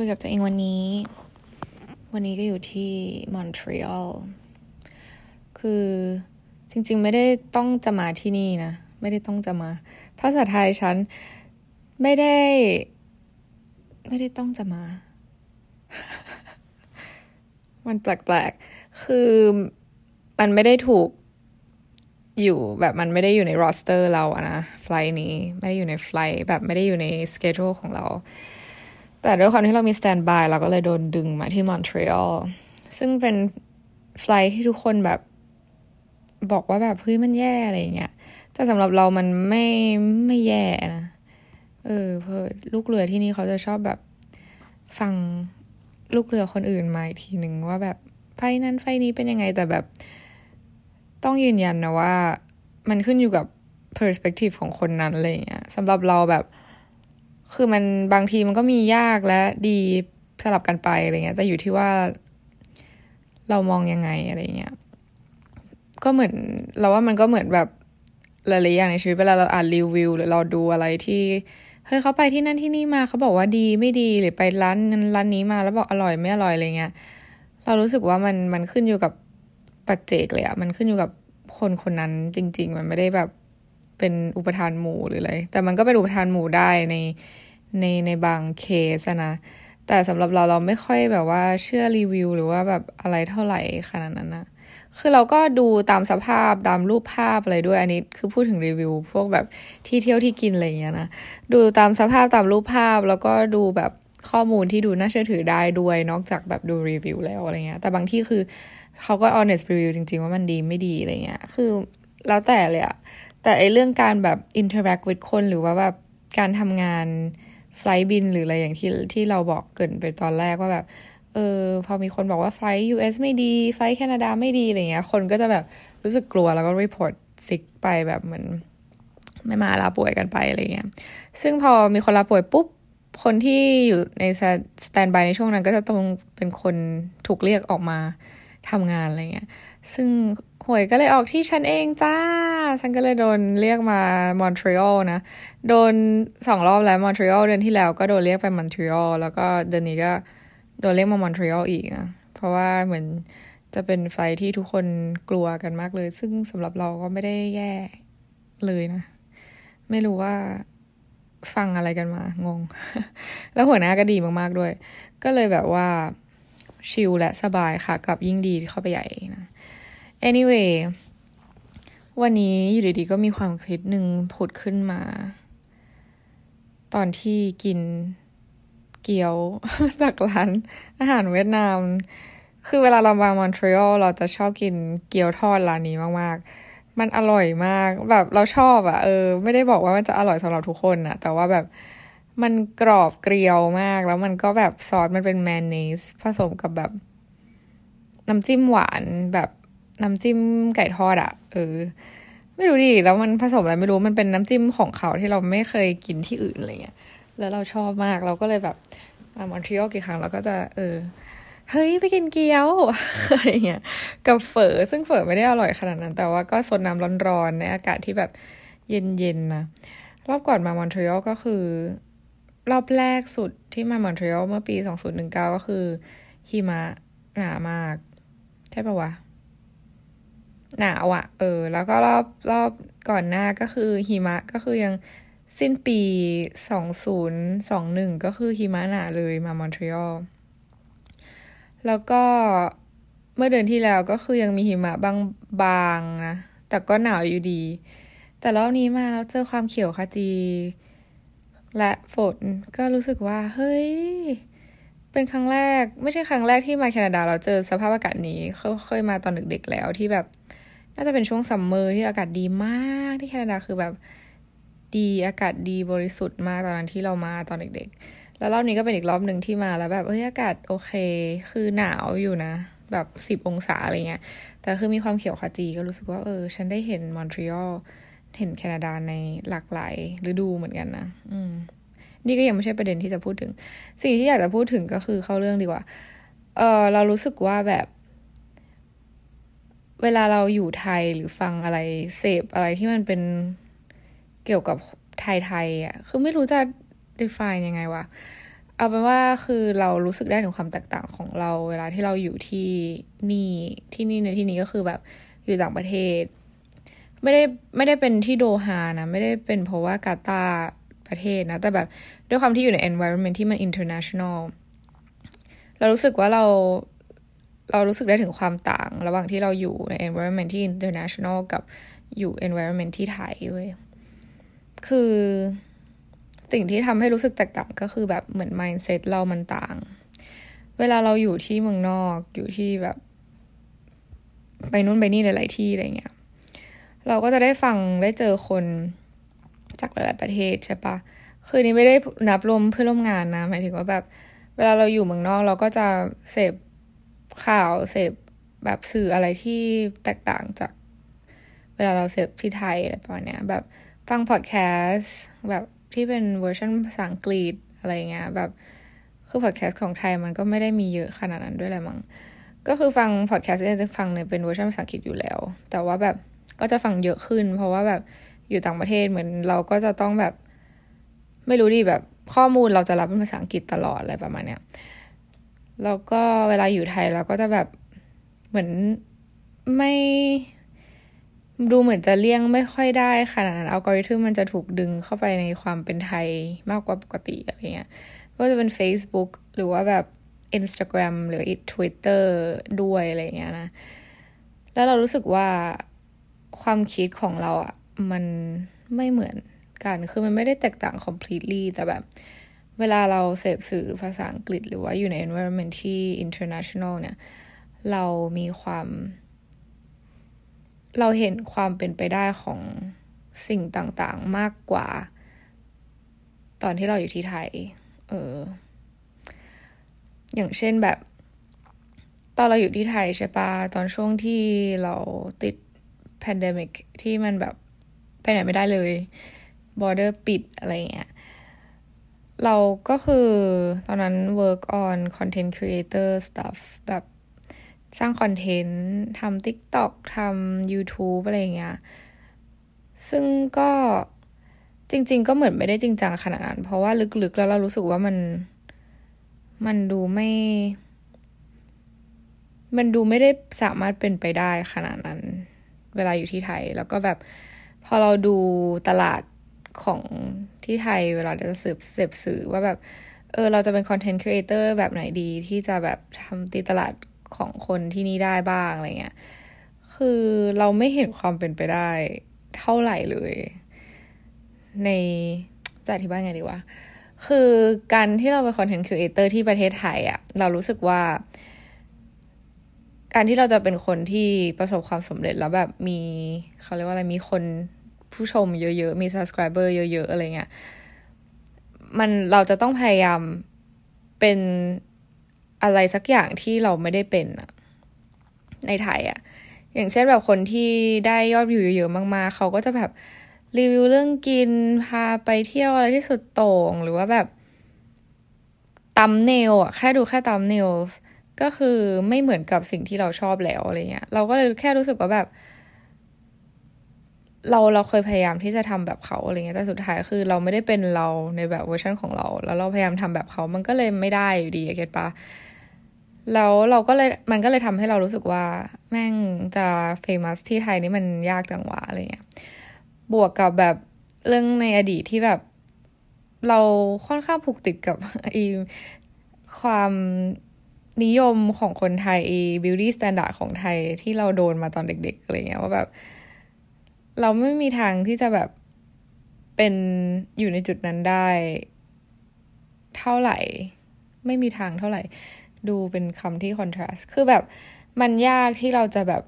คุยกับตัวเองวันนี้ วันนี้ก็อยู่ที่มอนทรีออล คือจริงๆ ไม่ได้ต้องจะมาที่นี่นะ ไม่ได้ต้องจะมา ภาษาไทยฉันไม่ได้ ไม่ได้ต้องจะมา มันแปลกๆ คือมันไม่ได้ถูกอยู่แบบมันไม่ได้อยู่ในรสเตอร์เราอะนะไฟล์นี้ ไม่ได้อยู่ในไฟล์แบบไม่ได้อยู่ในสเกจ u ของเรา แต่ด้วยความที่เรามีสแตนบายเราก็เลยโดนดึงมาที่มอนทรีออลซึ่งเป็นไฟล์ที่ทุกคนแบบบอกว่าแบบเฮ้ยมันแย่อะไรเงี้ย แต่สำหรับเรามันไม่ไม่แย่นะ เออ เพอลูกเรือที่นี่เขาจะชอบแบบฟังลูกเรือคนอื่นมาอีกทีหนึ่งว่าแบบไฟนั้นไฟนี้เป็นยังไงแต่แบบต้องยืนยันนะว่า มันขึ้นอยู่กับ perspective ของคนนั้นอะไรเงี้ยสำหรับเราแบบ คือมันบางทีมันก็มียากและดีสลับกันไปอะไรเงี้ยแต่อยู่ที่ว่าเรามองยังไงอะไรเงี้ยก็เหมือนเราว่ามันก็เหมือนแบบหลายๆอย่างในชีวิตเวลาเราอ่านรีวิว หรือเราดูอะไรที่เฮ้ยเขาไปที่นั่นที่นี่มาเขาบอกว่าดีไม่ดีหรือไปร้านนั้นร้านนี้มาแล้วบอกอร่อยไม่อร่อยอะไรเงี้ยเรารู้สึกว่ามันมันขึ้นอยู่กับปัจเจกเลยอะมันขึ้นอยู่กับคนคนนั้นจริง ๆ มันไม่ได้แบบเป็นอุปทานหมู่หรืออะไรแต่มันก็เป็นอุปทานหมู่ได้ใน ในในบางเคสนะแต่สำหรับเราเราไม่ค่อยแบบว่าเชื่อรีวิว หรือว่าแบบอะไรเท่าไหร่ขนาดนั้นนะคือเราก็ดูตามสภาพตามรูปภาพอะไรด้วยอันนี้คือพูดถึงรีวิว พวกแบบที่เที่ยวที่กินอะไรเงี้ยนะดูตามสภาพตามรูปภาพแล้วก็ดูแบบข้อมูลที่ดูน่าเชื่อถือได้ด้วยนอกจากแบบดูรีวิวแล้วอะไรเงี้ยแต่บางที่คือเขาก็ honest review จริง ๆ ว่ามันดีไม่ดีอะไรเงี้ยคือแล้วแต่เลยอะแต่ไอเรื่องการแบบ interact with คนหรือว่าแบบการทำงาน ไฟล์บินหรืออะไรอย่างที่ที่เราบอกเกินไปตอนแรกว่าแบบ เออ พอมีคนบอกว่าไฟล์ US ไม่ดี ไฟล์แคนาดาไม่ดีอะไรเงี้ย คนก็จะแบบรู้สึกกลัวแล้วก็ report sick ไปแบบเหมือนไม่มาลาป่วยกันไปอะไรเงี้ย ซึ่งพอมีคนลาป่วยปุ๊บ คนที่อยู่ในstandby ในช่วงนั้นก็จะต้องเป็นคนถูกเรียกออกมาทำงานอะไรเงี้ย ซึ่ง หวยก็เลยออกที่ฉันเองจ้า ฉันก็เลยโดนเรียกมามอนทรีออลนะ โดนสองรอบแล้วมอนทรีออลเดือนที่แล้วก็โดนเรียกไปมอนทรีออลแล้วก็เดือนนี้ก็โดนเรียกมามอนทรีออลอีกนะ เพราะว่าเหมือนจะเป็นไฟที่ทุกคนกลัวกันมากเลย ซึ่งสำหรับเราก็ไม่ได้แย่เลยนะ ไม่รู้ว่าฟังอะไรกันมางง แล้วหัวหน้าก็ดีมากๆด้วย ก็เลยแบบว่าชิลและสบายค่ะ กับยิ่งดีเข้าไปใหญ่นะ anyway วันนี้อยู่ดีๆก็มีความคิดหนึ่งผุดขึ้นมา ตอนที่กินเกี๊ยวจากร้านอาหารเวียดนาม คือเวลาเรามามอนทรีออลเราจะชอบกินเกี๊ยวทอดร้านนี้มากๆ มันอร่อยมากแบบเราชอบอะเออ ไม่ได้บอกว่ามันจะอร่อยสำหรับทุกคนอะแต่ว่าแบบมันกรอบเกลียวมาก แล้วมันก็แบบซอสมันเป็นแมนเนสผสมกับแบบน้ำจิ้มหวานแบบ น้ำจิ้มไก่ทอดอะเออ ไม่รู้ดิแล้วมันผสมอะไรไม่รู้มันเป็นน้ำจิ้มของเขาที่เราไม่เคยกินที่อื่นอะไรเงี้ยแล้วเราชอบมากเราก็เลยแบบมามอนทรีออลกี่ครั้งเราก็จะ เออเฮ้ย ไปกินเกี๊ยวอะไรเงี้ยกับเฝอซึ่งเฝอไม่ได้อร่อยขนาดนั้น แต่ว่าก็สดน้ำร้อนๆในอากาศที่แบบเย็นๆนะรอบก่อนมามอนทรีออลก็คือ รอบแรกสุดที่มามอนทรีออลเมื่อปี 2019 ก็คือหิมะหนามาก ใช่ปะวะ หนาวอะ่ะ เออ แล้วก็รอบรอบก่อนหน้าก็คือหิมะก็คือยังสิ้นปี2021ก็คือหิมะหนาเลยมามอนทรีออลแล้วก็เมื่อเดือนที่แล้วก็คือยังมีหิมะบางบางนะ แต่ก็หนาวอยู่ดี แต่รอบนี้มาแล้วเจอความเขียวขจี และฝนก็รู้สึกว่า เฮ้ย เป็นครั้งแรก ไม่ใช่ครั้งแรกที่มาแคนาดาเราเจอสภาพอากาศนี้ เคยมาตอนเด็กๆแล้วที่แบบ น่าจะเป็นช่วง summer ที่อากาศดีมากที่แคนาดาคือแบบดีอากาศดีบริสุทธิ์มากตอนนั้นที่เรามาตอนเด็กๆ แล้วรอบนี้ก็เป็นอีกรอบหนึ่งที่มาแล้วแบบเฮ้ยอากาศโอเค คือหนาวอยู่นะ แบบสิบองศาอะไรเงี้ย แต่คือมีความเขียวขจีก็รู้สึกว่าเออ ฉันได้เห็นมอนทรีออลเห็นแคนาดาในหลากหลายฤดูเหมือนกันนะ อืม นี่ก็ยังไม่ใช่ประเด็นที่จะพูดถึง สิ่งที่อยากจะพูดถึงก็คือเข้าเรื่องดีกว่า เออเรารู้สึกว่าแบบ เวลาเราอยู่ไทยหรือฟังอะไรเสพอะไรที่มันเป็นเกี่ยวกับไทยๆอะ คือไม่รู้จะ define ยังไงวะ เอาเป็นว่าคือเรารู้สึกได้ถึงความแตกต่างของเรา เวลาที่เราอยู่ที่นี่ที่นี่ในที่นี้ก็คือแบบอยู่ต่างประเทศ ไม่ได้ไม่ได้เป็นที่โดฮานะ ไม่ได้เป็นเพราะว่ากาตาประเทศนะ แต่แบบด้วยความที่อยู่ใน environment ที่มัน international เรารู้สึกว่าเรา เรารู้สึกได้ถึงความต่างระหว่างที่เราอยู่ใน environment ที่ international กับอยู่ environment ที่ไทยเว้ยคือสิ่งที่ทำให้รู้สึกแตกต่างก็คือแบบเหมือน mindset เรามันต่าง เวลาเราอยู่ที่เมืองนอกอยู่ที่แบบ ไปนู่นไปนี่หลาย ๆ ที่อะไรเงี้ย เราก็จะได้ฟังได้เจอคนจากหลาย ๆ ประเทศใช่ปะคือนี้ไม่ได้นับรวมเพื่อนร่วมงานนะ หมายถึงว่าแบบ เวลาเราอยู่เมืองนอกเราก็จะเสพ ข่าวเสพแบบสื่ออะไรที่แตกต่างจาก เวลาเราเสพที่ไทยอะไรประมาณเนี้ยแบบฟังพอดแคสต์แบบที่เป็นเวอร์ชันภาษาอังกฤษอะไรเงี้ยแบบคือพอดแคสต์ของไทยมันก็ไม่ได้มีเยอะขนาดนั้นด้วยแหละมั้งก็คือฟังพอดแคสต์จะฟังเนี่ยเป็นเวอร์ชันภาษาอังกฤษอยู่แล้ว แต่ว่าแบบก็จะฟังเยอะขึ้น เพราะว่าแบบอยู่ต่างประเทศเหมือนเราก็จะต้องแบบ ไม่รู้ดิแบบข้อมูลเราจะรับเป็นภาษาอังกฤษตลอดอะไรประมาณเนี้ย แล้วก็เวลาอยู่ไทยเราก็จะแบบเหมือนไม่ดูเหมือนจะเลี่ยงไม่ค่อยได้ขนาดนั้นอัลกอริทึมมันจะถูกดึงเข้าไปในความเป็นไทยมากกว่าปกติอะไรเงี้ยว่าจะเป็น Facebook หรือว่าแบบ Instagram หรือ Twitter ด้วยอะไรเงี้ยนะ แล้วเรารู้สึกว่าความคิดของเราอะ่ะ มันไม่เหมือนกัน คือมันไม่ได้แตกต่าง completely แต่แบบ เวลาเราเสพสื่อภาษาอังกฤษ หรือว่าอยู่ใน environment ที่ international เนี่ย เรามีความ เราเห็นความเป็นไปได้ของสิ่งต่างๆมากกว่า ตอนที่เราอยู่ที่ไทย เออ อย่างเช่นแบบ ตอนเราอยู่ที่ไทยใช่ปะตอนช่วงที่เราติด pandemic ที่มันแบบไปไหนไม่ได้เลย border ปิดอะไรเงี้ย เราก็คือตอนนั้น work on content creator stuff แบบสร้าง content ทำ TikTok ทำ YouTube อะไรเงี้ย ซึ่งก็จริง ๆ ก็เหมือนไม่ได้จริงจังขนาดนั้น เพราะว่าลึกๆ แล้วเรารู้สึกว่ามัน มันดูไม่ มันดูไม่ได้สามารถเป็นไปได้ขนาดนั้น เวลาอยู่ที่ไทย แล้วก็แบบ พอเราดูตลาด ของที่ไทยเวลาจะสืบเสพสื่อว่าแบบเออเราจะเป็นคอนเทนต์ครีเอเตอร์แบบไหนดีที่จะแบบทำตีตลาดของคนที่นี่ได้บ้างอะไรเงี้ย คือเราไม่เห็นความเป็นไปได้เท่าไหร่เลย ในจะอธิบายไงดีวะ คือการที่เราเป็นคอนเทนต์ครีเอเตอร์ที่ประเทศไทยอะเรารู้สึกว่า การที่เราจะเป็นคนที่ประสบความสำเร็จแล้วแบบมีเขาเรียกว่าอะไรมีคน ผู้ชมเยอะๆ มี subscriber เยอะๆ อะไรเงี้ย มันเราจะต้องพยายามเป็นอะไรสักอย่างที่เราไม่ได้เป็นในไทยอะอย่างเช่นแบบคนที่ได้ยอดวิวเยอะๆ มากๆ เขาก็จะแบบรีวิวเรื่องกิน พาไปเที่ยวอะไรที่สุดโต่ง หรือว่าแบบตำเนลอะแค่ดูแค่ตำเนลก็คือไม่เหมือนกับสิ่งที่เราชอบแล้วอะไรเงี้ย เราก็เลยแค่รู้สึกว่าแบบ เราเราเคยพยายามที่จะทำแบบเขาอะไรเงี้ยแต่สุดท้ายคือเราไม่ได้เป็นเราในแบบเวอร์ชันของเรา แล้วเราพยายามทำแบบเขามันก็เลยไม่ได้อยู่ดี get ปะแล้วเราก็เลยมันก็เลยทำให้เรารู้สึกว่า แม่งจะ famous ที่ไทยนี่มันยากจังวะอะไรเงี้ยบวกกับแบบเรื่องในอดีตที่แบบ เราค่อนข้างผูกติดกับไอความนิยมของคนไทย beauty standard ของไทยที่เราโดนมาตอนเด็กๆอะไรเงี้ยว่าแบบ เราไม่มีทางที่จะแบบเป็นอยู่ในจุดนั้นได้ เท่าไหร่ ไม่มีทางเท่าไหร่ ดูเป็นคำที่ contrast คือแบบมันยากที่เราจะแบบ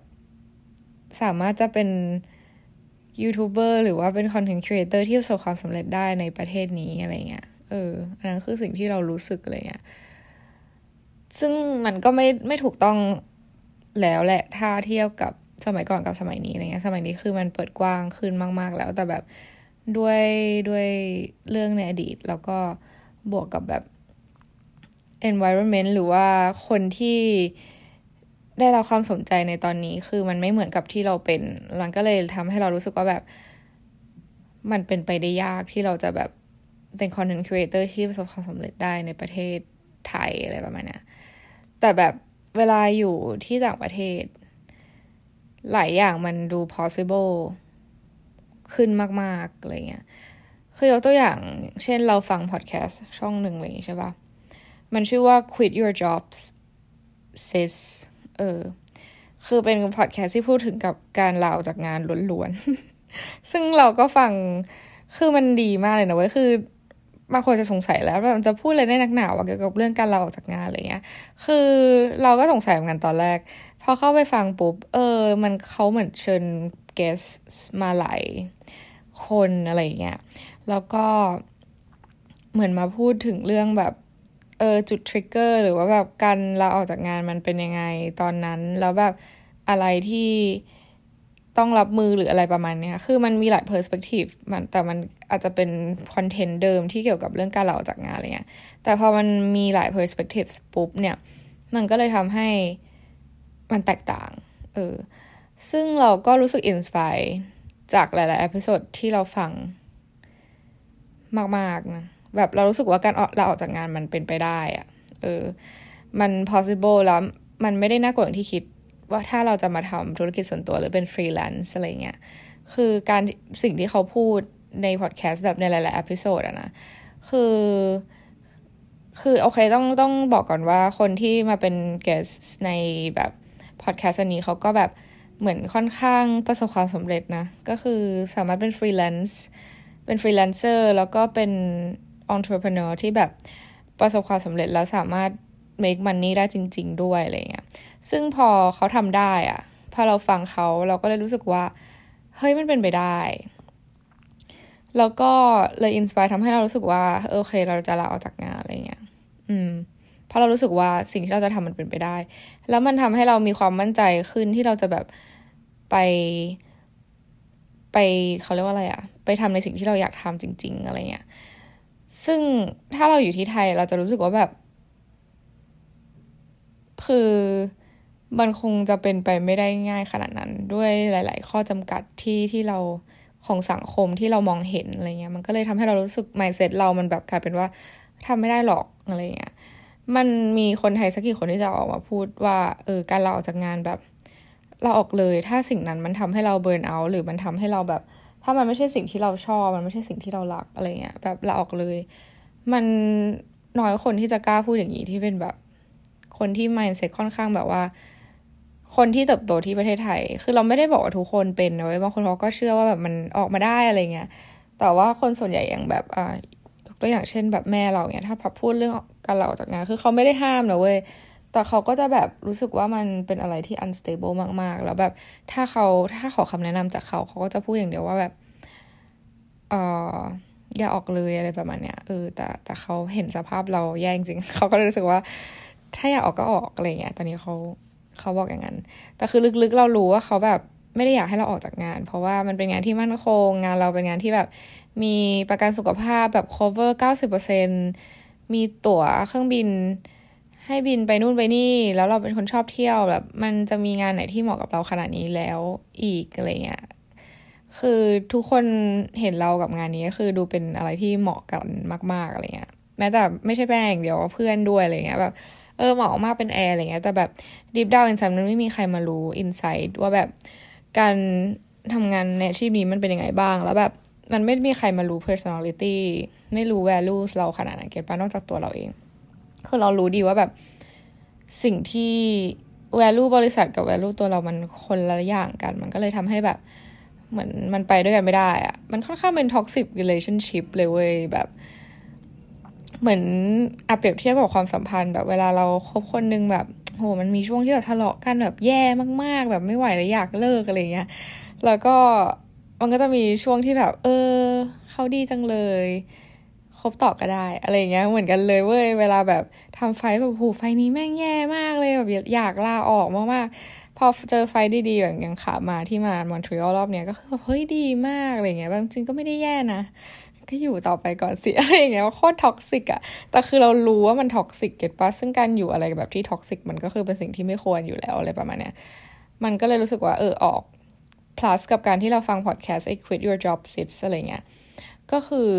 สามารถจะเป็นยูทูบเบอร์หรือว่าเป็น content creator ที่ประสบความสำเร็จได้ในประเทศนี้อะไรเงี้ย เออ อันนั้นคือสิ่งที่เรารู้สึกอะไรเงี้ย ซึ่งมันก็ไม่ไม่ถูกต้องแล้วแหละ ถ้าเทียบกับ สมัยก่อนกับสมัยนี้อะไรเงี้ย สมัยนี้คือมันเปิดกว้างขึ้นมาก ๆ แล้ว แต่แบบด้วยด้วยเรื่องในอดีต แล้วก็บวกกับแบบ environment หรือว่าคนที่ได้รับความสนใจในตอนนี้ คือมันไม่เหมือนกับที่เราเป็นมันก็เลยทำให้เรารู้สึกว่าแบบ มันเป็นไปได้ยากที่เราจะแบบเป็น content creator ที่ประสบความสำเร็จได้ในประเทศไทยอะไรประมาณนี้แต่แบบเวลาอยู่ที่ต่างประเทศ หลายอย่างมันดู possible ขึ้นมาก ๆ อะไรเงี้ย คือยกตัวอย่าง เช่นเราฟังพอดแคสต์ช่องหนึ่งเลยใช่ปะมันชื่อว่า quit your jobs sis เออ คือเป็นพอดแคสต์ที่พูดถึงกับการลาออกจากงานล้วนๆ ซึ่งเราก็ฟัง คือมันดีมากเลยนะเว้ย คือ บางคนจะสงสัยแล้วว่ามันจะพูดอะไรได้นักหนาวเกี่ยวกับเรื่องการลาออกจากงานอะไรเงี้ย คือเราก็สงสัยเหมือนกันตอนแรก พอเข้าไปฟังปุ๊บ เออ มันเขาเหมือนเชิญเกสมาหลายคนอะไรเงี้ย แล้วก็เหมือนมาพูดถึงเรื่องแบบ เออจุดทริกเกอร์หรือว่าแบบการลาออกจากงานมันเป็นยังไงตอนนั้น แล้วแบบอะไรที่ ต้องรับมือหรืออะไรประมาณเนี้ย คือมันมีหลาย perspective มันแต่มันอาจจะเป็น content เดิมที่เกี่ยวกับเรื่องการลาออกจากงานอะไรเงี้ย แต่พอมันมีหลาย perspective ปุ๊บเนี่ย มันก็เลยทำให้มันแตกต่าง เออ ซึ่งเราก็รู้สึก inspire จากหลายๆ episode ที่เราฟังมาก ๆ นะ แบบเรารู้สึกว่าการลาออกจากงานมันเป็นไปได้อะเออ มัน possible แล้ว มันไม่ได้น่ากลัวอย่างที่คิด ว่าถ้าเราจะมาทำธุรกิจส่วนตัวหรือเป็นฟรีแลนซ์อะไรเงี้ยคือการสิ่งที่เขาพูดในพอดแคสต์แบบในหลายๆ episode อะนะคือคือโอเคต้องต้องบอกก่อนว่าคนที่มาเป็น guest ในแบบพอดแคสต์อันนี้เขาก็แบบเหมือนค่อนข้างประสบความสำเร็จนะ ก็คือสามารถเป็นฟรีแลนซ์เป็นฟรีแลนเซอร์แล้วก็เป็นองค์ประกอบที่แบบประสบความสำเร็จแล้วสามารถ make money ได้จริง ๆ ด้วยอะไรเงี้ย ซึ่งพอเขาทำได้อะพอเราฟังเขาเราก็เลยรู้สึกว่า เฮ้ยมันเป็นไปได้ แล้วก็เลยอินสปายทำให้เรารู้สึกว่าโอเค เราจะลาออกจากงานอะไรเงี้ย อืมเพราะเรารู้สึกว่าสิ่งที่เราจะทำมันเป็นไปได้ แล้วมันทำให้เรามีความมั่นใจขึ้นที่เราจะแบบไปไปเขาเรียกว่าอะไรอะไปทำในสิ่งที่เราอยากทำจริง ๆ อะไรเงี้ย ซึ่งถ้าเราอยู่ที่ไทยเราจะรู้สึกว่าแบบ คือมันคงจะเป็นไปไม่ได้ง่ายขนาดนั้น ด้วยหลาย ๆ ข้อจำกัดที่ที่เราของสังคมที่เรามองเห็นอะไรเงี้ยมันก็เลยทำให้เรารู้สึก mindset เรามันแบบกลายเป็นว่าทำไม่ได้หรอกอะไรเงี้ยมันมีคนไทยสักกี่คนที่จะออกมาพูดว่าเออการเราออกจากงานแบบ เราออกเลย ถ้าสิ่งนั้นมันทำให้เราเบิร์นเอาหรือมันทำให้เราแบบ ถ้ามันไม่ใช่สิ่งที่เราชอบ มันไม่ใช่สิ่งที่เรารักอะไรเงี้ยแบบเราออกเลย มันน้อยคนที่จะกล้าพูดอย่างนี้ที่เป็นแบบ คนที่ mindset ค่อนข้างแบบว่า คนที่เติบโตที่ประเทศไทย คือเราไม่ได้บอกว่าทุกคนเป็นนะเว้ยบางคนเขาก็เชื่อว่าแบบมันออกมาได้อะไรเงี้ย แต่ว่าคนส่วนใหญ่อย่างแบบอ่าตัวอย่างเช่นแบบแม่เราเนี่ยถ้าพับพูดเรื่องการเราออกจากงานคือเขาไม่ได้ห้ามนะเว้ยแต่เขาก็จะแบบรู้สึกว่ามันเป็นอะไรที่ unstable มาก ๆ แล้วแบบถ้าเขาถ้าขอคำแนะนำจากเขาเขาก็จะพูดอย่างเดียวว่าแบบเอออย่าออกเลยอะไรประมาณเนี้ยเออแต่แต่เขาเห็นสภาพเราแย่จริงเขาก็รู้สึกว่า ถ้าอยากออกก็ออกอะไรเงี้ย ตอนนี้เขาเขาบอกอย่างนั้น แต่คือลึกๆเรารู้ว่าเขาแบบไม่ได้อยากให้เราออกจากงาน เพราะว่ามันเป็นงานที่มั่นคง งานเราเป็นงานที่แบบมีประกันสุขภาพแบบ cover 90%มีตั๋วเครื่องบิน ให้บินไปนู่นไปนี่ แล้วเราเป็นคนชอบเที่ยวแบบ มันจะมีงานไหนที่เหมาะกับเราขนาดนี้แล้วอีกอะไรเงี้ย คือทุกคนเห็นเรากับงานนี้คือดูเป็นอะไรที่เหมาะกันมาก ๆอะไรเงี้ย แม้แต่ไม่ใช่แป้งเดียวเพื่อนด้วยอะไรเงี้ยแบบ เออเหมาะมากเป็นแอร์อะไรเงี้ย แต่แบบ deep down inside มันไม่มีใครมารู้ inside ว่าแบบการทำงานในอาชีพนี้มันเป็นยังไงบ้าง แล้วแบบมันไม่มีใครมารู้ personality ไม่รู้ values เราขนาดนั้นเก็ตปะนอกจากตัวเราเอง คือเรารู้ดีว่าแบบสิ่งที่ value บริษัทกับ value ตัวเรามันคนละอย่างกัน มันก็เลยทำให้แบบเหมือนมันไปด้วยกันไม่ได้อะมันค่อนข้างเป็น toxic relationship เลยเว้ยแบบ เหมือนอาเปรียบเทียบกับความสัมพันธ์แบบเวลาเราคบคนนึงแบบโหมันมีช่วงที่แบบทะเลาะกันแบบแย่มาก ๆ แบบไม่ไหวแล้วอยากเลิกอะไรเงี้ยแล้วก็มันก็จะมีช่วงที่แบบ เออเขาดีจังเลยคบต่อก็ได้ อะไรเงี้ยเหมือนกันเลยเว้ยเวลาแบบทำไฟแบบหูไฟนี้แม่งแย่มากเลยแบบอยากลาออกมากๆพอเจอไฟดีๆแบบอย่างขามาที่มามอนทรีออลรอบเนี้ยก็คือแบบเฮ้ยดีมากอะไรเงี้ยบางจริงก็ไม่ได้แย่นะ ก็อยู่ต่อไปก่อนสิอะไรอย่างเงี้ยว่าโคตร toxic อะแต่คือเรารู้ว่ามัน toxic get ปะซึ่งการอยู่อะไรแบบที่ toxic มันก็คือเป็นสิ่งที่ไม่ควรอยู่แล้วอะไรประมาณเนี้ยมันก็เลยรู้สึกว่าเออออก plus กับการที่เราฟังพอดแคสต์ไอ้ quit your job sits อะไรเงี้ยก็คือ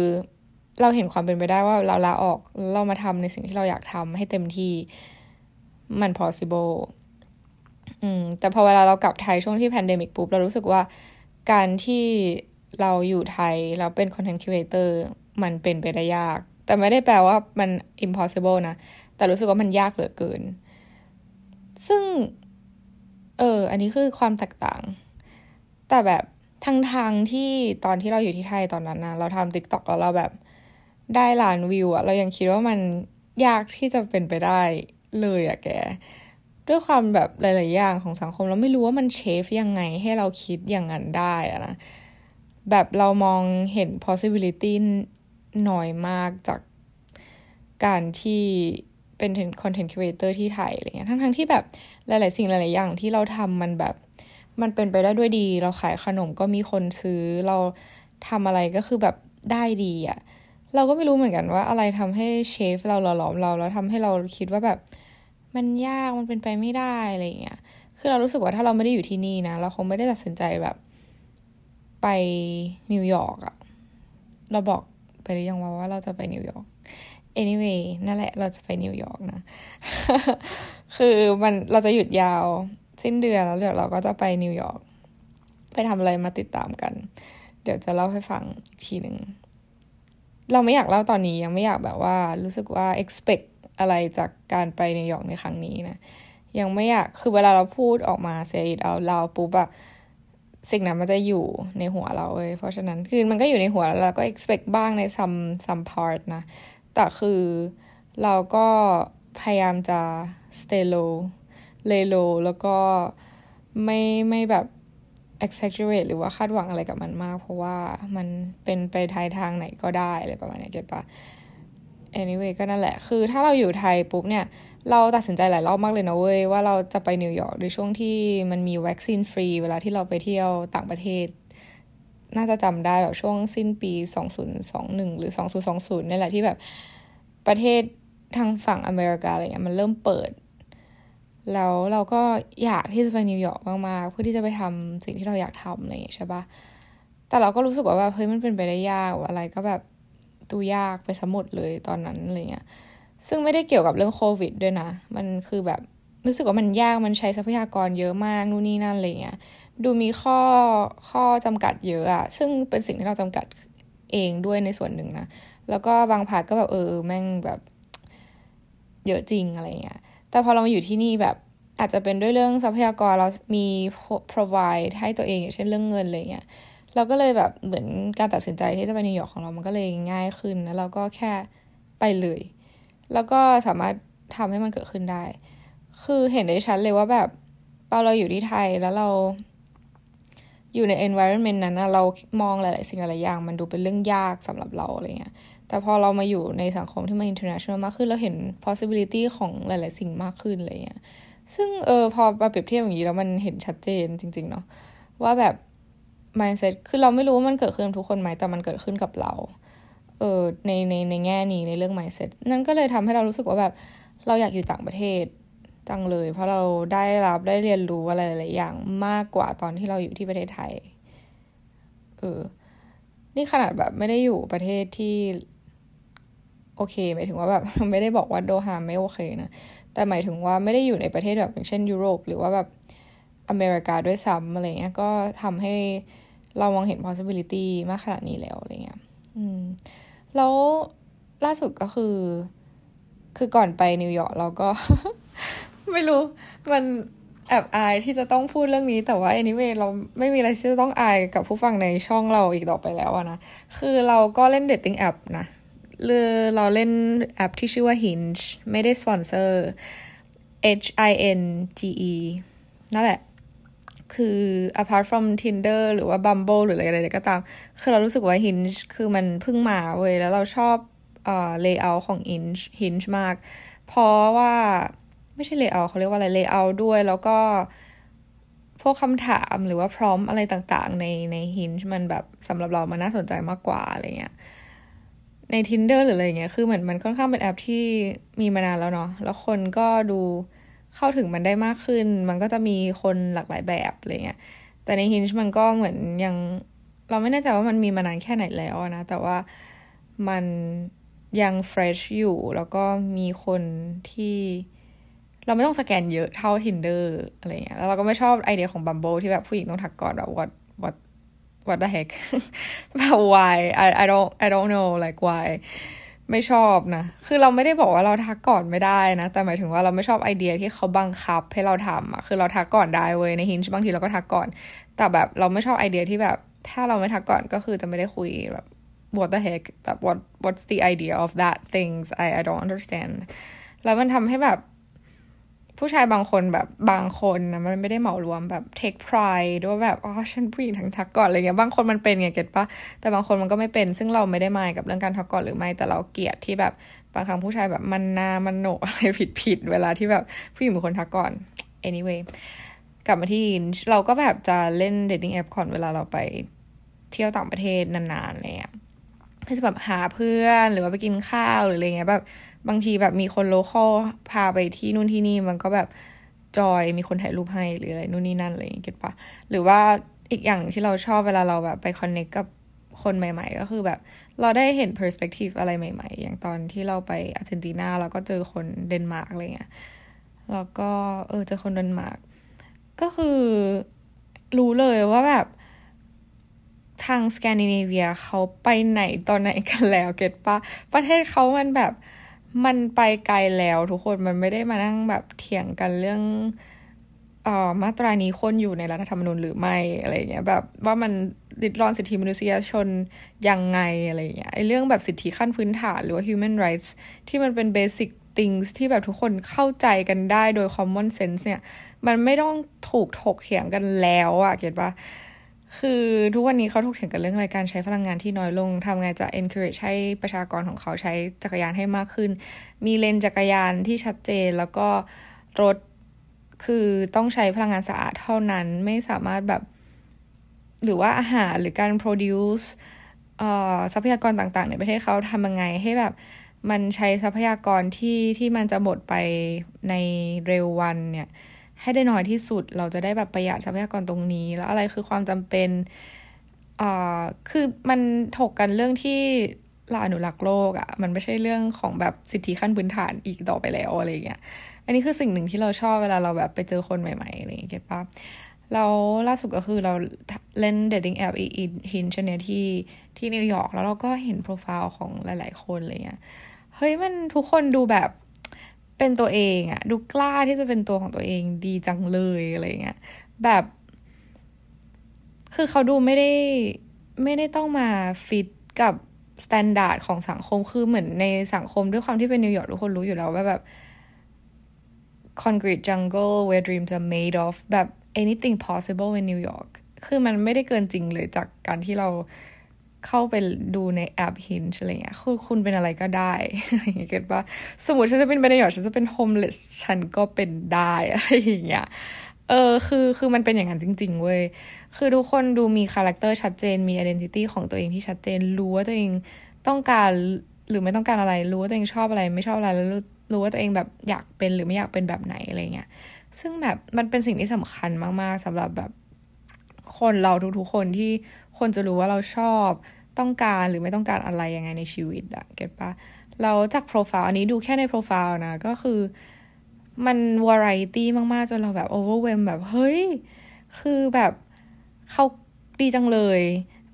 เราเห็นความเป็นไปได้ว่าเราลาออกเรามาทำในสิ่งที่เราอยากทำให้เต็มที่มัน possible อืมแต่พอเวลาเรากลับไทยช่วงที่ pandemic ปุ๊บ เรารู้สึกว่าการที่ เราอยู่ไทยเราเป็น content creator มันเป็นไปได้ยาก แต่ไม่ได้แปลว่ามัน impossible นะ แต่รู้สึกว่ามันยากเหลือเกิน ซึ่ง เออ อันนี้คือความแตกต่าง แต่แบบทั้งทางที่ตอนที่เราอยู่ที่ไทยตอนนั้นนะเราทำติ๊กต็อกแล้วเราแบบได้ล้านวิวอะเรายังคิดว่ามันยากที่จะเป็นไปได้เลยอะแก ด้วยความแบบหลาย ๆ อย่างของสังคมเราไม่รู้ว่ามันเชฟยังไงให้เราคิดอย่างนั้นได้อะนะ แบบเรามองเห็น possibility น้อยมากจากการที่เป็น content creator ที่ไทยอะไรเงี้ยทั้งๆที่แบบหลาย ๆ สิ่งหลาย ๆ อย่างที่เราทำมันแบบมันเป็นไปได้ด้วยดี เราขายขนมก็มีคนซื้อ เราทำอะไรก็คือแบบได้ดีอะ่ะเราก็ไม่รู้เหมือนกันว่าอะไรทำให้เชฟเราหล่อหลอมเราแล้วทำให้เราคิดว่าแบบมันยากมันเป็นไปไม่ได้อะไรเงี้ยคือเรารู้สึกว่าถ้าเราไม่ได้อยู่ที่นี่นะ เราคงไม่ได้ตัดสินใจแบบ ไปนิวยอร์กอะเราบอกไปหรือยังว่าว่าเราจะไปนิวยอร์ก anyway นั่นแหละเราจะไปนิวยอร์กนะ คือมันเราจะหยุดยาวสิ้นเดือนแล้วเดี๋ยวเราก็จะไปนิวยอร์กไปทำอะไรมาติดตามกัน เดี๋ยวจะเล่าให้ฟังอีกทีหนึ่ง เราไม่อยากเล่าตอนนี้ยังไม่อยากแบบว่า รู้สึกว่า expect อะไรจากการไปนิวยอร์กในครั้งนี้นะ ยังไม่อยากคือเวลาเราพูดออกมา say out loud ปุ๊บอะ สิ่งนั้นมันจะอยู่ในหัวเราเว้ยเพราะฉะนั้นคือมันก็อยู่ในหัวแล้วเราก็ expect บ้างใน some some part นะ แต่คือเราก็พยายามจะ stay low lay low แล้วก็ไม่ไม่แบบ exaggerate หรือว่าคาดหวังอะไรกับมันมาก เพราะว่ามันเป็นไปทายทางไหนก็ได้อะไรประมาณนี้ get ปะ anyway ก็นั่นแหละ คือถ้าเราอยู่ไทยปุ๊บเนี่ย เราตัดสินใจหลายรอบมากเลยนะเว้ย ว่าเราจะไปนิวยอร์กในช่วงที่มันมีวัคซีนฟรี เวลาที่เราไปเที่ยวต่างประเทศ น่าจะจำได้แบบช่วงสิ้นปี 2021 หรือ 2020นี่แหละที่แบบประเทศทางฝั่งอเมริกาอะไรเงี้ยมันเริ่มเปิด แล้วเราก็อยากที่จะไปนิวยอร์กมากๆเพื่อที่จะไปทำสิ่งที่เราอยากทำอะไรอย่างเงี้ยใช่ปะแต่เราก็รู้สึกว่าแบบเฮ้ยมันเป็นไปได้ยากอะไรก็แบบตูยากไปสมุดเลยตอนนั้นอะไรเงี้ย ซึ่งไม่ได้เกี่ยวกับเรื่องโควิดด้วยนะ มันคือแบบรู้สึกว่ามันยากมันใช้ทรัพยากรเยอะมากนู่นนี่นั่นอะไรเงี้ยดูมีข้อข้อจำกัดเยอะอะซึ่งเป็นสิ่งที่เราจำกัดเองด้วยในส่วนหนึ่งนะ แล้วก็บาง part ก็แบบเออแม่งแบบเยอะจริงอะไรเงี้ย แต่พอเรามาอยู่ที่นี่แบบอาจจะเป็นด้วยเรื่องทรัพยากรเรามี provide ให้ตัวเองอย่างเช่นเรื่องเงินอะไรเงี้ย เราก็เลยแบบเหมือนการตัดสินใจที่จะไปนิวยอร์กของเรามันก็เลยง่ายขึ้น แล้วเราก็แค่ไปเลย แล้วก็สามารถทำให้มันเกิดขึ้นได้ คือเห็นได้ชัดเลยว่าแบบตอนเราอยู่ที่ไทยแล้วเราอยู่ใน environment นั้นนะเรามองหลาย ๆ สิ่งหลายอย่าง มันดูเป็นเรื่องยากสำหรับเราอะไรเงี้ย แต่พอเรามาอยู่ในสังคมที่มัน international มากขึ้น เราเห็น possibility ของหลาย ๆ สิ่งมากขึ้นอะไรเงี้ย ซึ่งเออพอมาเปรียบเทียบอย่างนี้แล้วมันเห็นชัดเจนจริง ๆ เนาะว่าแบบ mindset คือเราไม่รู้ว่ามันเกิดขึ้นทุกคนไหมแต่มันเกิดขึ้นกับเรา เออในในในแง่นี้ในเรื่อง mindset นั่นก็เลยทำให้เรารู้สึกว่าแบบเราอยากอยู่ต่างประเทศจังเลย เพราะเราได้รับได้เรียนรู้อะไรหลายอย่างมากกว่าตอนที่เราอยู่ที่ประเทศไทย เออ นี่ขนาดแบบไม่ได้อยู่ประเทศที่ โอเคหมายถึงว่าแบบไม่ได้บอกว่าโดฮาไม่โอเคนะ แต่หมายถึงว่าไม่ได้อยู่ในประเทศแบบอย่างเช่นยุโรป หรือว่าแบบอเมริกาด้วยซ้ำอะไรเงี้ย ก็ทำให้เรามองเห็น possibility มากขนาดนี้แล้วอะไรเงี้ย อืม แล้วล่าสุดก็คือ คือก่อนไปนิวยอร์กเราก็ ไม่รู้ มันแอบอายที่จะต้องพูดเรื่องนี้แต่ว่า anyway เราไม่มีอะไรที่จะต้องอายกับผู้ฟังในช่องเราอีกต่อไปแล้วนะ คือเราก็เล่น dating app นะคือเราเล่นแอปที่ชื่อว่า Hinge ไม่ได้สปอนเซอร์ H I N G E นั่นแหละ คือ apart from Tinder หรือว่า Bumble หรืออะไรก็ตาม คือเรารู้สึกว่า Hinge คือมันเพิ่งมาเว้ย แล้วเราชอบเอ่อ layout ของ Hinge Hinge มาก เพราะว่าไม่ใช่ layout เขาเรียกว่าอะไร layout ด้วย แล้วก็พวกคำถามหรือว่าพร้อมอะไรต่างๆ ในใน Hinge มันแบบสำหรับเรามันน่าสนใจมากกว่าอะไรเงี้ยใน Tinder หรืออะไรเงี้ย คือเหมือนมันค่อนข้างเป็นแอปที่มีมานานแล้วเนาะ แล้วคนก็ดู เข้าถึงมันได้มากขึ้น มันก็จะมีคนหลากหลายแบบอะไรเงี้ย แต่ใน Hinge มันก็เหมือนยัง เราไม่แน่ใจว่ามันมีมานานแค่ไหนแล้วนะ แต่ว่ามันยังเฟรชอยู่ แล้วก็มีคนที่เราไม่ต้องสแกนเยอะเท่า Tinder อะไรเงี้ย แล้วเราก็ไม่ชอบไอเดียของ Bumble ที่แบบผู้หญิงต้องทักก่อนแบบ what what what the heck แบบ why I I don't I don't know like why ไม่ชอบนะ คือเราไม่ได้บอกว่าเราทักก่อนไม่ได้นะ แต่หมายถึงว่าเราไม่ชอบไอเดียที่เขาบังคับให้เราทำอะคือเราทักก่อนได้เว้ยในฮินช์บางทีเราก็ทักก่อน แต่แบบเราไม่ชอบไอเดียที่แบบ ถ้าเราไม่ทักก่อนก็คือจะไม่ได้คุยแบบ what the heck แบบ what what's the idea of that things I I don't understand แล้วมันทำให้แบบ ผู้ชายบางคนแบบบางคนนะมันไม่ได้เหมารวมแบบ take pride ด้วยแบบอ๋อฉันผู้หญิงทั้งทักก่อนอะไรเงี้ยบางคนมันเป็นไงเก็ตปะแต่บางคนมันก็ไม่เป็น ซึ่งเราไม่ได้มายกับเรื่องการทักก่อนหรือไม่แต่เราเกลียดที่แบบบางครั้งผู้ชายแบบมันนามันโหนอะไรผิดผิดเวลาที่แบบผู้หญิงเป็นคนทักก่อน anyway กลับมาที่เราก็แบบจะเล่น dating app ก่อนเวลาเราไปเที่ยวต่างประเทศนานๆอะไรเงี้ยก็จะแบบหาเพื่อนหรือว่าไปกินข้าวหรืออะไรเงี้ยแบบ บางทีแบบมีคนโลคอลพาไปที่นู่นที่นี่มันก็แบบจอยมีคนถ่ายรูปให้หรืออะไรนู่นนี่นั่นอะไรอย่างเงี้ยปะหรือว่าอีกอย่างที่เราชอบเวลาเราแบบไป connect กับคนใหม่ ๆ ก็คือแบบเราได้เห็น perspective อะไรใหม่ ๆ อย่างตอนที่เราไปอาร์เจนตินาเราก็เจอคนเดนมาร์กอะไรเงี้ยแล้วก็เออเจอคนเดนมาร์กก็คือรู้เลยว่าแบบทางสแกนดิเนเวียเขาไปไหนตอนไหนกันแล้ว get ปะประเทศเขามันแบบ มันไปไกลแล้วทุกคนมันไม่ได้มานั่งแบบเถียงกันเรื่องเอ่อมาตรานี้คนอยู่ในรัฐธรรมนูญหรือไม่อะไรเงี้ยแบบว่ามันริดรอนสิทธิมนุษยชนยังไงอะไรเงี้ยไอเรื่องแบบสิทธิขั้นพื้นฐานหรือว่า human rights ที่มันเป็น basic things ที่แบบทุกคนเข้าใจกันได้โดย common sense เนี่ย มันไม่ต้องถูกถกเถียงกันแล้วอะเก็ตปะ คือทุกวันนี้เขาถกเถียงกันเรื่องอะไรการใช้พลังงานที่น้อยลงทำไงจะ encourage ให้ประชากรของเขาใช้จักรยานให้มากขึ้น มีเลนจักรยานที่ชัดเจน แล้วก็รถคือต้องใช้พลังงานสะอาดเท่านั้นไม่สามารถแบบ หรือว่าอาหารหรือการ produce ทรัพยากรต่างๆ ในประเทศเขาทำยังไงให้แบบมันใช้ทรัพยากรที่ที่มันจะหมดไปในเร็ววันเนี่ย ให้ได้น้อยที่สุด เราจะได้แบบประหยัดทรัพยากรตรงนี้ แล้วอะไรคือความจำเป็นอ่าคือมันถกกันเรื่องที่เราอนุรักษ์โลกอะ่ะ มันไม่ใช่เรื่องของแบบสิทธิขั้นพื้นฐานอีกต่อไปแล้วอะไรเงี้ย อันนี้คือสิ่งหนึ่งที่เราชอบเวลาเราแบบไปเจอคนใหม่ๆอะไรอย่างเงี้ยเก็ตปะแล้วล่าสุดก็คือเราเล่น dating app อีอินฮินชเนที่ที่นิวยอร์กแล้วเราก็เห็นโปรไฟล์ของหลาย ๆ คนอะไรเงี้ย เฮ้ยมันทุกคนดูแบบ เป็นตัวเองอะดูกล้าที่จะเป็นตัวของตัวเองดีจังเลยอะไรเงี้ยแบบ คือเขาดูไม่ได้ไม่ได้ต้องมาฟิตกับ standard ของสังคมคือเหมือนในสังคมด้วยความที่เป็นนิวยอร์กทุกคนรู้อยู่แล้วว่าแบบ concrete jungle where dreams are made of แบบ anything possible in New York คือมันไม่ได้เกินจริงเลยจากการที่เรา เข้าไปดูในแอป Hinge อะไรเงี้ยคุณคุณเป็นอะไรก็ได้อะไรเงี้ย get ปะสมมติฉันจะเป็น billionaire ฉันจะเป็น homelessฉันก็เป็นได้อะไรอย่างเงี้ยเออคือคือมันเป็นอย่างนั้นจริง ๆ เว้ย คือทุกคนดูมี character ชัดเจน มี identity ของตัวเองที่ชัดเจน รู้ว่าตัวเองต้องการหรือไม่ต้องการอะไร รู้ว่าตัวเองชอบอะไร ไม่ชอบอะไร แล้วรู้รู้ว่าตัวเองแบบอยากเป็นหรือไม่อยากเป็นแบบไหนอะไรเงี้ย ซึ่งแบบมันเป็นสิ่งที่สำคัญมากๆสำหรับแบบ คนเราทุกๆคนที่คนจะรู้ว่าเราชอบต้องการหรือไม่ต้องการอะไรยังไงในชีวิตอะ get ปะเราจากโปรไฟล์อันนี้ดูแค่ในโปรไฟล์นะ ก็คือมันวาไรตี้มากๆ จนเราแบบ overwhelm แบบ เฮ้ย คือแบบเขาดีจังเลย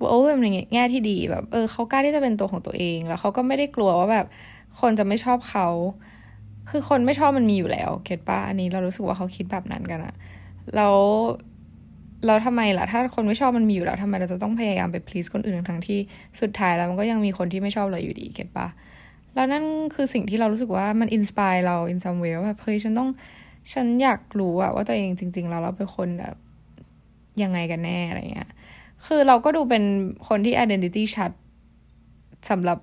overwhelm ในแง่ที่ดีแบบเออเขากล้าที่จะเป็นตัวของตัวเอง แล้วเขาก็ไม่ได้กลัวว่าแบบคนจะไม่ชอบเขา คือคนไม่ชอบมันมีอยู่แล้ว get ปะอันนี้เรารู้สึกว่าเขาคิดแบบนั้นกันอะแล้ว แล้วทำไมล่ะ ถ้าคนไม่ชอบมันมีอยู่แล้วทำไมเราจะต้องพยายามไป please คนอื่นทั้งที่สุดท้ายแล้วมันก็ยังมีคนที่ไม่ชอบเราอยู่ดีเก็ตปะแล้วนั่นคือสิ่งที่เรารู้สึกว่ามันอินสปายเรา in some way ว่าเฮ้ยฉันต้องฉันอยากรู้อะว่าตัวเองจริงๆแล้วเราเป็นคนแบบยังไงกันแน่อะไรเงี้ย คือเราก็ดูเป็นคนที่ identity ชัดสำหรับ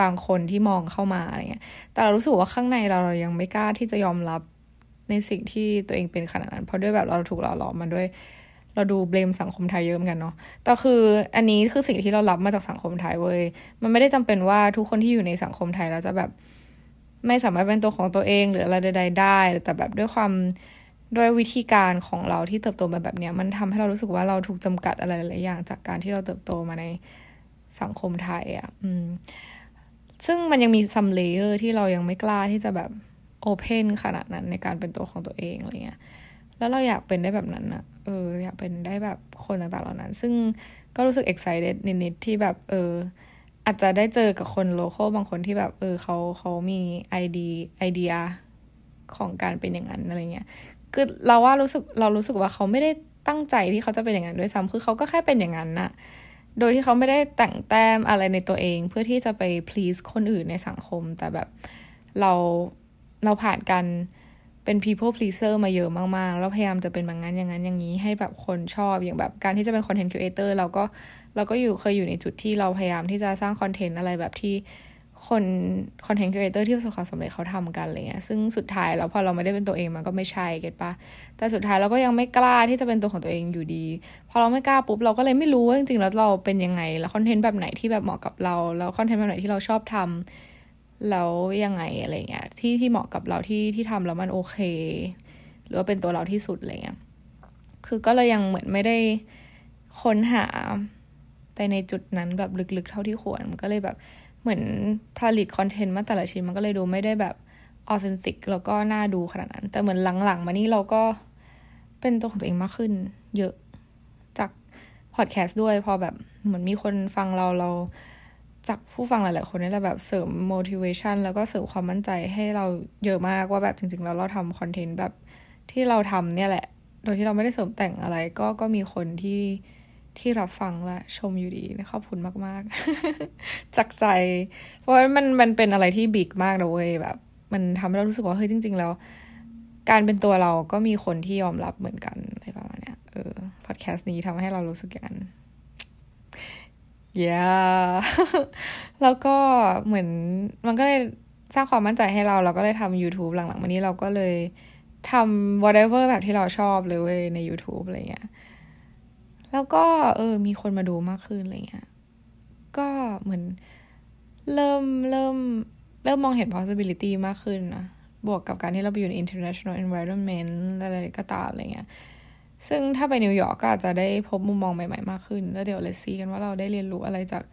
บางคนที่มองเข้ามาอะไรเงี้ย แต่เรารู้สึกว่าข้างในเราเรายังไม่กล้าที่จะยอมรับในสิ่งที่ตัวเองเป็นขนาดนั้น เพราะด้วยแบบเราถูกหล่อหลอมมาด้วย เราดู blame สังคมไทยเยอะเหมือนกันเนาะแต่คืออันนี้คือสิ่งที่เรารับมาจากสังคมไทยเว้ยมันไม่ได้จำเป็นว่าทุกคนที่อยู่ในสังคมไทยแล้วจะแบบ ไม่สามารถเป็นตัวของตัวเองหรืออะไรใด ๆ ได้ แต่แบบด้วยความด้วยวิธีการของเราที่เติบโตมาแบบเนี้ยมันทำให้เรารู้สึกว่าเราถูกจำกัดอะไรหลายอย่าง จากการที่เราเติบโตมาในสังคมไทยอะ่ะอืมซึ่งมันยังมี some layer ที่เรายังไม่กล้าที่จะแบบ open ขนาดนั้นในการเป็นตัวของตัวเองอะไรเงี้ย แล้วเราอยากเป็นได้แบบนั้นอะเอออยากเป็นได้แบบคนต่างๆเหล่านั้น ซึ่งก็รู้สึก excited นิดๆที่แบบเออ อาจจะได้เจอกับคนโลเคอลบางคนที่แบบเออเขาเขามีไอเดียไอเดียของการเป็นอย่างนั้นอะไรเงี้ยคือเราว่ารู้สึกเรารู้สึกว่าเขาไม่ได้ตั้งใจที่เขาจะเป็นอย่างนั้นด้วยซ้ำคือเขาก็แค่เป็นอย่างนั้นน่ะโดยที่เขาไม่ได้แต่งแต้มอะไรในตัวเอง เพื่อที่จะไป please คนอื่นในสังคม แต่แบบเราเราผ่านการ เป็น people pleaser มาเยอะมากๆ แล้วพยายามจะเป็นแบบนั้นอย่างนั้นอย่างนี้ให้แบบคนชอบอย่างแบบการที่จะเป็น content creator เราก็เราก็อยู่เคยอยู่ในจุดที่เราพยายามที่จะสร้างคอนเทนต์อะไรแบบที่คน content creator ที่ประสบความสำเร็จเขาทำกันอะไรเงี้ยซึ่งสุดท้ายแล้วพอเราไม่ได้เป็นตัวเองมันก็ไม่ใช่ get ปะแต่สุดท้ายเราก็ยังไม่กล้าที่จะเป็นตัวของตัวเองอยู่ดี พอเราไม่กล้าปุ๊บเราก็เลยไม่รู้ว่าจริงๆแล้วเราเป็นยังไง แล้วคอนเทนต์แบบไหนที่แบบเหมาะกับเรา แล้วคอนเทนต์แบบไหนที่เราชอบทำ แล้วยังไงอะไรเงี้ยที่ที่เหมาะกับเราที่ที่ทำแล้วมันโอเค หรือว่าเป็นตัวเราที่สุดอะไรเงี้ยคือก็เลยยังเหมือนไม่ได้ค้นหาไปในจุดนั้นแบบลึกๆเท่าที่ควรมันก็เลยแบบเหมือนผลิตคอนเทนต์มาแต่ละชิ้นมันก็เลยดูไม่ได้แบบออเทนติกแล้วก็น่าดูขนาดนั้น แต่เหมือนหลังๆ มานี่เราก็เป็นตัวของตัวเองมากขึ้น เยอะจากพอดแคสต์ด้วยพอแบบเหมือนมีคนฟังเราเรา จากผู้ฟังหลายๆคนนี่แหละแบบเสริม motivation แล้วก็เสริมความมั่นใจให้เราเยอะมากว่าแบบจริง ๆ แล้วเราทำคอนเทนต์แบบที่เราทำเนี่ยแหละ โดยที่เราไม่ได้เสริมแต่งอะไร ก็ก็มีคนที่ที่รับฟังและชมอยู่ดีขอบคุณมากๆ จากใจ เพราะมันมันเป็นอะไรที่บิ๊กมากนะเว้ยแบบ มันทำให้เรารู้สึกว่าเฮ้ยจริง ๆ แล้ว การเป็นตัวเราก็มีคนที่ยอมรับเหมือนกันอะไรประมาณเนี้ยเออพอดแคสต์นี้ทำให้เรารู้สึกอย่างนั้น yeah แล้วก็เหมือนมันก็เลยสร้างความมั่นใจให้เรา เราก็เลยทำ YouTube หลังๆมานี้เราก็เลยทำ whatever แบบที่เราชอบเลยเว้ยใน YouTube อะไรเงี้ย แล้วก็เออ มีคนมาดูมากขึ้นอะไรเงี้ย ก็เหมือนเริ่มเริ่มเริ่มมองเห็น possibility มากขึ้นนะ บวกกับการที่เราไปอยู่ใน international environment อะไรก็ตามอะไรเงี้ย ซึ่งถ้าไปนิวยอร์กก็อาจจะได้พบมุมมองใหม่ๆมากขึ้น แล้วเดี๋ยวเลซีกันว่าเราได้เรียนรู้อะไรจาก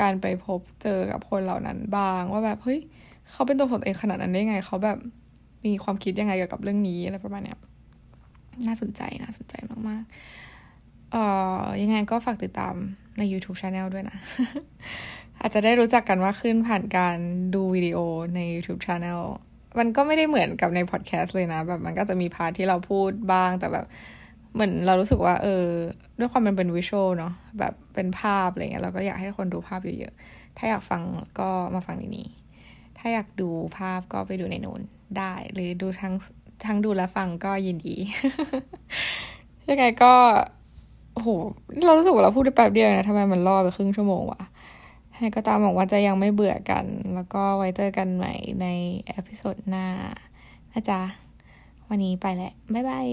การไปพบเจอกับคนเหล่านั้นบ้าง ว่าแบบเฮ้ยเขาเป็นตัวของตัวเองขนาดนั้นได้ไง เขาแบบมีความคิดยังไงเกี่ยวกับเรื่องนี้อะไรประมาณเนี้ยน่าสนใจน่าสนใจมากๆ เอ่อยังไงก็ฝากติดตามใน YouTube Channel ด้วยนะ อาจจะได้รู้จักกันมากขึ้นผ่านการดูวิดีโอใน YouTube Channel มันก็ไม่ได้เหมือนกับในพอดแคสต์เลยนะ แบบมันก็จะมีพาร์ทที่เราพูดบ้างแต่แบบ เหมือนเรารู้สึกว่า เออ ด้วยความมันเป็นวิชวลเนาะแบบเป็นภาพอะไรเงี้ยเราก็อยากให้คนดูภาพเยอะๆ ถ้าอยากฟังก็มาฟังในนี้ ถ้าอยากดูภาพก็ไปดูในนู้นได้ หรือดูทั้งทั้งดูและฟังก็ยินดี ยังไงก็โอ้โหเรารู้สึกว่าเราพูดได้แป๊บเดียวนะทำไมมันล่อไปครึ่งชั่วโมงวะให้ก็ตามหวังว่าจะยังไม่เบื่อกัน แล้วก็ไว้เจอกันใหม่ใน episode หน้านะจ๊ะ วันนี้ไปแล้ว บ๊ายบาย